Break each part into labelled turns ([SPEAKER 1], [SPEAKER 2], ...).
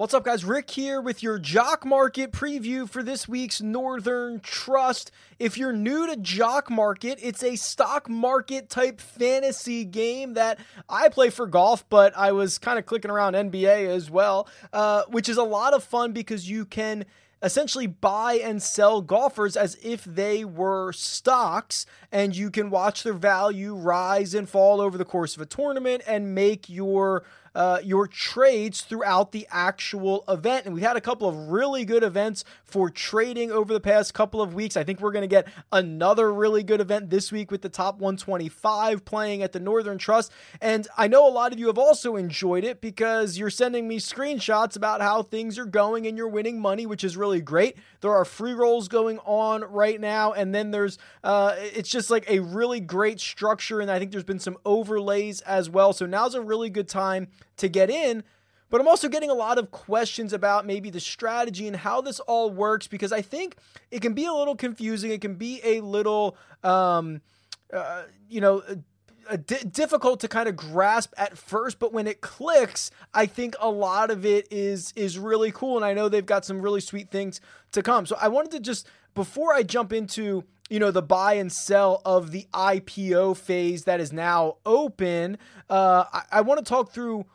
[SPEAKER 1] What's up, guys? Rick here with your Jock Market preview for this week's Northern Trust. If you're new to Jock Market, it's a stock market type fantasy game that I play for golf, but I was kind of clicking around NBA as well, uh, which is a lot of fun because you can essentially buy and sell golfers as if they were stocks, and you can watch their value rise and fall over the course of a tournament and make your uh, your trades throughout the actual event. And we've had a couple of really good events for trading over the past couple of weeks. I think we're going to get another really good event this week with the top 125 playing at the Northern Trust. And I know a lot of you have also enjoyed it because you're sending me screenshots about how things are going and you're winning money, which is really great. There are free rolls going on right now. And then there's, uh, it's just like a really great structure. And I think there's been some overlays as well. So now's a really good time to get in. But I'm also getting a lot of questions about maybe the strategy and how this all works because I think it can be a little confusing. It can be a little, um, uh, you know, difficult to kind of grasp at first, but when it clicks, I think a lot of it is is really cool, and I know they've got some really sweet things to come. So I wanted to just before I jump into you know the buy and sell of the IPO phase that is now open, uh, I, I want to talk through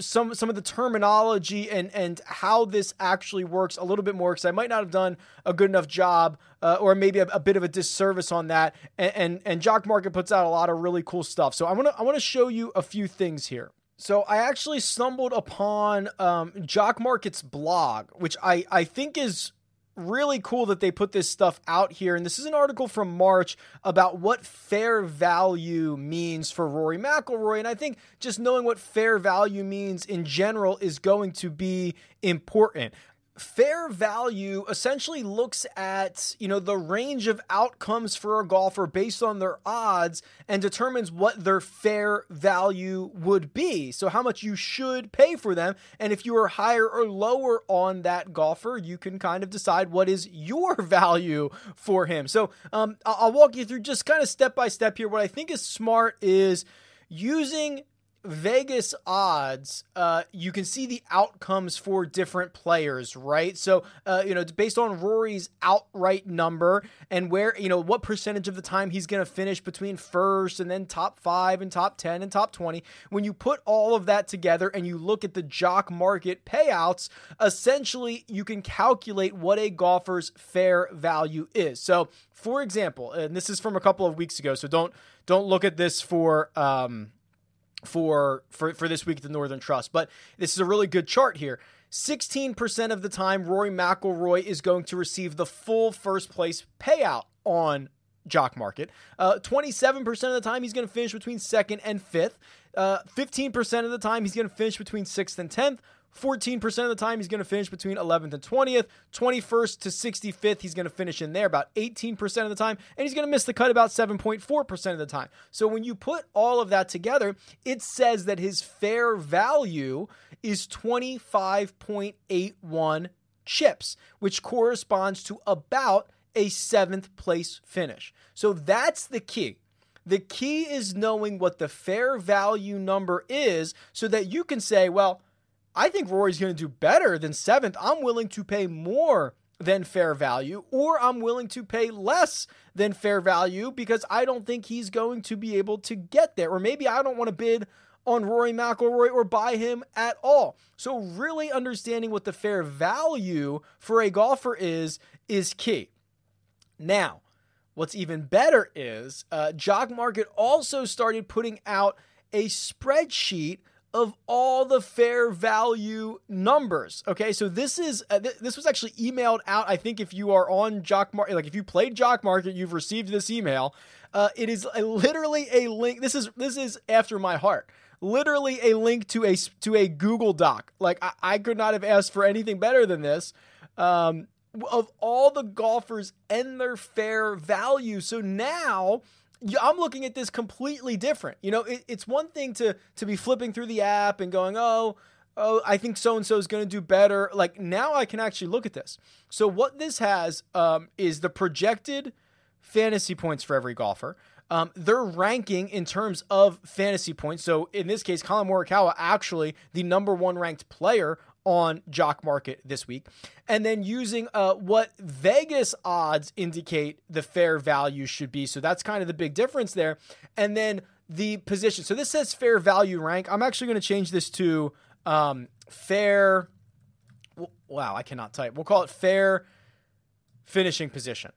[SPEAKER 1] some some of the terminology and and how this actually works a little bit more because I might not have done a good enough job uh, or maybe a, a, bit of a disservice on that. And, and and Jock Market puts out a lot of really cool stuff. So I want to I want to show you a few things here. So I actually stumbled upon um, Jock Market's blog, which I I think is really cool that they put this stuff out here. And this is an article from March about what fair value means for Rory McIlroy. And I think just knowing what fair value means in general is going to be important fair value essentially looks at you know the range of outcomes for a golfer based on their odds and determines what their fair value would be. So how much you should pay for them. And if you are higher or lower on that golfer you can kind of decide what is your value for him. So um, i'll walk you through just kind of step by step here. What i think is smart is using Vegas odds, uh, you can see the outcomes for different players, right? So, uh, you know, based on Rory's outright number and where, you know, what percentage of the time he's going to finish between first and then top five and top 10 and top 20. When you put all of that together and you look at the jock market payouts, essentially you can calculate what a golfer's fair value is. So, for example, and this is from a couple of weeks ago, so don't don't look at this for um for for for this week at the Northern Trust. But this is a really good chart here. 16% of the time, Rory McIlroy is going to receive the full first place payout on Jock Market. Uh, 27% of the time, he's going to finish between second and fifth. Uh, 15% of the time, he's going to finish between sixth and 10th. 14% of the time, he's going to finish between 11th and 20th. 21st to 65th, he's going to finish in there about 18% of the time. And he's going to miss the cut about 7.4% of the time. So when you put all of that together, it says that his fair value is 25.81 chips, which corresponds to about a seventh place finish. So that's the key. The key is knowing what the fair value number is so that you can say, well, I think Rory's going to do better than seventh. I'm willing to pay more than fair value, or I'm willing to pay less than fair value because I don't think he's going to be able to get there. Or maybe I don't want to bid on Rory McIlroy or buy him at all. So really understanding what the fair value for a golfer is is key. Now, what's even better is uh, Jock Market also started putting out a spreadsheet of all the fair value numbers. Okay, so this is uh, th- this was actually emailed out. I think if you are on Jock Market, like if you played Jock Market, you've received this email. Uh, it is a, literally a link. This is this is after my heart. Literally a link to a to a Google Doc. Like I, I could not have asked for anything better than this. Um, of all the golfers and their fair value. So now I'm looking at this completely different. You know, it, it's one thing to to be flipping through the app and going, oh, oh, I think so and so is going to do better. Like now, I can actually look at this. So what this has um, is the projected fantasy points for every golfer. um, their ranking in terms of fantasy points. So in this case, Collin Morikawa actually the number one ranked player on Jock Market this week, and then using uh, what Vegas odds indicate the fair value should be. So that's kind of the big difference there. And then the position. So this says fair value rank. I'm actually going to change this to um, fair. Wow, I cannot type. We'll call it fair finishing position.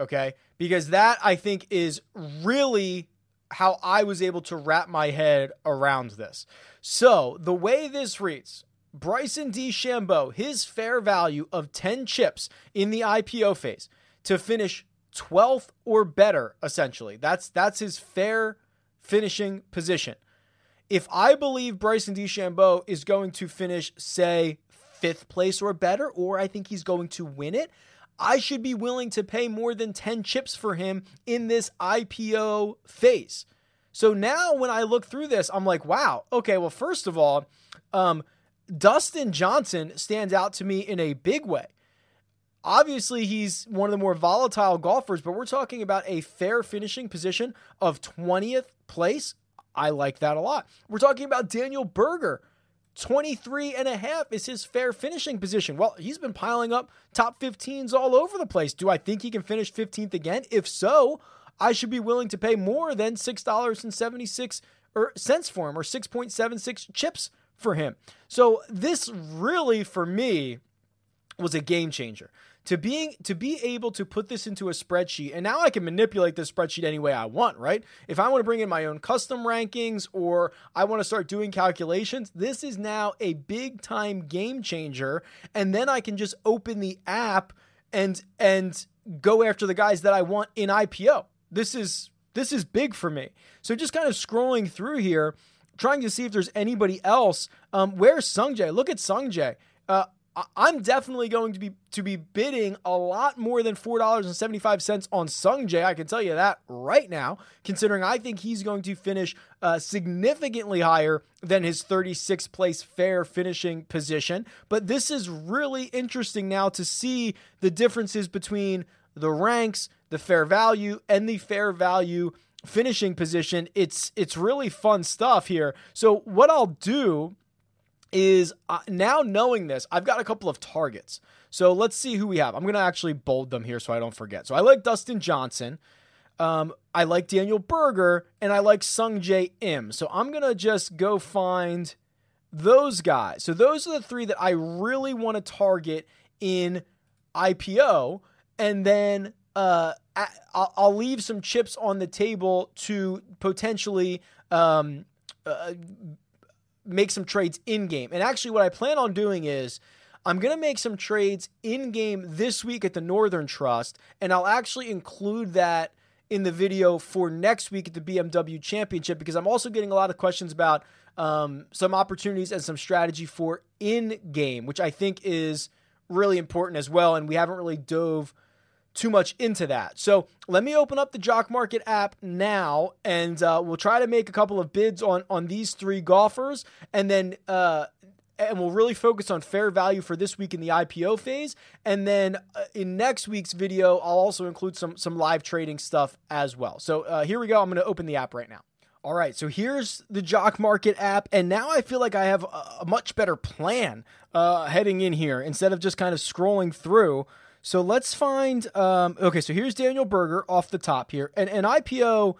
[SPEAKER 1] Okay, because that I think is really how I was able to wrap my head around this. So the way this reads, Bryson DeChambeau, his fair value of 10 chips in the IPO phase to finish 12th or better, essentially. That's that's his fair finishing position. If I believe Bryson DeChambeau is going to finish, say, fifth place or better, or I think he's going to win it, I should be willing to pay more than 10 chips for him in this IPO phase. So now when I look through this, I'm like, wow, okay, well, first of all, um, Dustin Johnson stands out to me in a big way. Obviously, he's one of the more volatile golfers, but we're talking about a fair finishing position of 20th place. I like that a lot. We're talking about Daniel Berger. 23 and a half is his fair finishing position. Well, he's been piling up top 15s all over the place. Do I think he can finish 15th again? If so, I should be willing to pay more than $6.76 or cents for him or 6.76 chips for him. So this really for me was a game changer. To being to be able to put this into a spreadsheet and now I can manipulate this spreadsheet any way I want, right? If I want to bring in my own custom rankings or I want to start doing calculations, this is now a big time game changer and then I can just open the app and and go after the guys that I want in IPO. This is this is big for me. So just kind of scrolling through here, trying to see if there's anybody else. Um, where's Sungjae? Look at Sungjae. Uh, I'm definitely going to be to be bidding a lot more than four dollars and seventy five cents on Sungjae. I can tell you that right now, considering I think he's going to finish uh, significantly higher than his 36th place fair finishing position. But this is really interesting now to see the differences between the ranks, the fair value, and the fair value finishing position. It's it's really fun stuff here. So what I'll do is uh, now knowing this, I've got a couple of targets. So let's see who we have. I'm going to actually bold them here so I don't forget. So I like Dustin Johnson. Um, I like Daniel Berger and I like Sungjae Im. So I'm going to just go find those guys. So those are the three that I really want to target in IPO. And then uh, I'll leave some chips on the table to potentially um, uh, make some trades in game. And actually, what I plan on doing is I'm going to make some trades in game this week at the Northern Trust, and I'll actually include that in the video for next week at the BMW Championship because I'm also getting a lot of questions about um, some opportunities and some strategy for in game, which I think is really important as well. And we haven't really dove too much into that. So let me open up the Jock Market app now, and uh, we'll try to make a couple of bids on on these three golfers, and then uh, and we'll really focus on fair value for this week in the IPO phase. And then uh, in next week's video, I'll also include some some live trading stuff as well. So uh, here we go. I'm going to open the app right now. All right, so here's the Jock Market app, and now I feel like I have a, much better plan uh, heading in here instead of just kind of scrolling through. So let's find. Um, okay, so here's Daniel Berger off the top here, and an IPO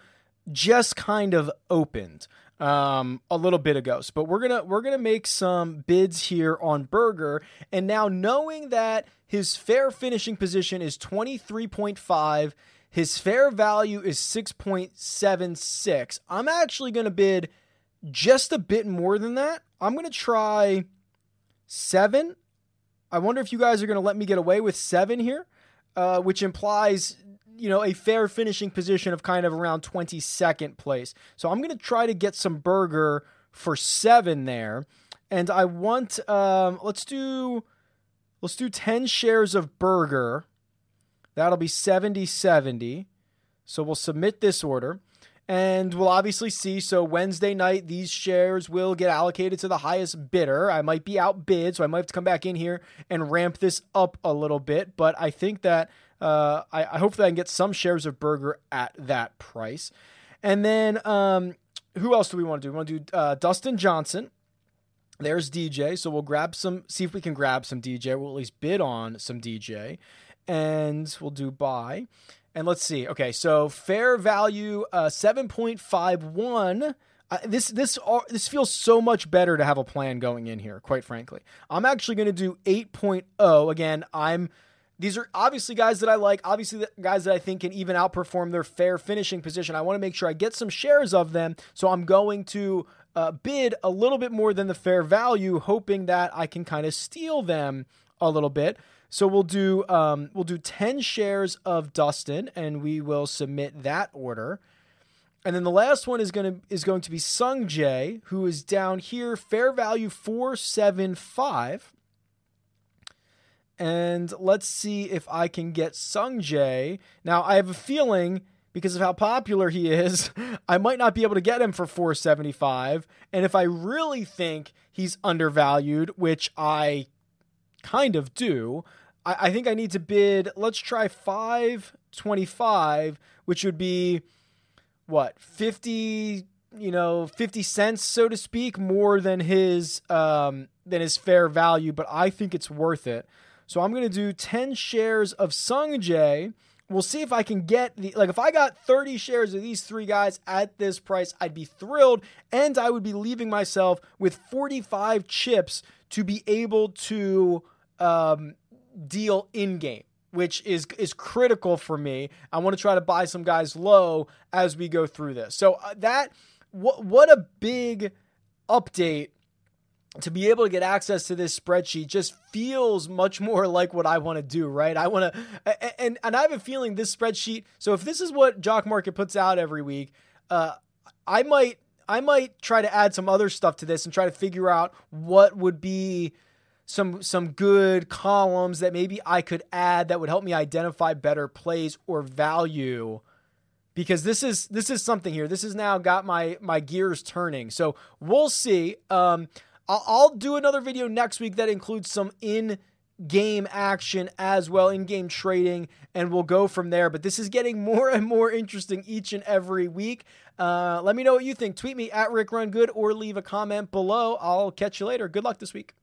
[SPEAKER 1] just kind of opened um, a little bit ago. So, But we're gonna we're gonna make some bids here on Berger, and now knowing that his fair finishing position is twenty three point five, his fair value is six point seven six. I'm actually gonna bid just a bit more than that. I'm gonna try seven I wonder if you guys are going to let me get away with seven here, uh, which implies you know a fair finishing position of kind of around 22nd place. So I'm going to try to get some Berger for seven there, and I want um, let's do let's do 10 shares of Berger. That'll be 70 70. So we'll submit this order and we'll obviously see. So Wednesday night, these shares will get allocated to the highest bidder. I might be outbid, so I might have to come back in here and ramp this up a little bit. But I think that Uh, I, I hope that I can get some shares of Berger at that price. And then um, who else do we want to do? We want to do uh, Dustin Johnson. There's DJ. So we'll grab some, see if we can grab some DJ. We'll at least bid on some DJ. And we'll do buy. And let's see. Okay, so fair value uh, 7.51. Uh, this this uh, this feels so much better to have a plan going in here, quite frankly. I'm actually going to do 8.0. Again, I'm these are obviously guys that I like, obviously guys that I think can even outperform their fair finishing position. I want to make sure I get some shares of them, so I'm going to uh, bid a little bit more than the fair value, hoping that I can kind of steal them a little bit. So we'll do um, we'll do 10 shares of Dustin, and we will submit that order. And then the last one is going to is going to be Sung Jae, who is down here, fair value 475. And let's see if I can get Sung Jae. Now, I have a feeling because of how popular he is, I might not be able to get him for 475. And if I really think he's undervalued, which I kind of do, I, I think I need to bid, let's try 525, which would be what, 50 you know 50 cents so to speak more than his um than his fair value but i think it's worth it so I'm going to do 10 shares of Sung Jae. We'll see if I can get the like if I got 30 shares of these three guys at this price, I'd be thrilled and I would be leaving myself with 45 chips to be able to um, deal in game which is is critical for me. I want to try to buy some guys low as we go through this. So uh, that what what a big update to be able to get access to this spreadsheet just feels much more like what I want to do, right? I want to, and and I have a feeling this spreadsheet. So if this is what Jock Market puts out every week, uh, I might I might try to add some other stuff to this and try to figure out what would be some some good columns that maybe I could add that would help me identify better plays or value because this is this is something here. This has now got my my gears turning. So we'll see. Um, I'll, I'll do another video next week that includes some in game action as well, in game trading, and we'll go from there. But this is getting more and more interesting each and every week. Uh, let me know what you think. Tweet me at Rick Run Good or leave a comment below. I'll catch you later. Good luck this week.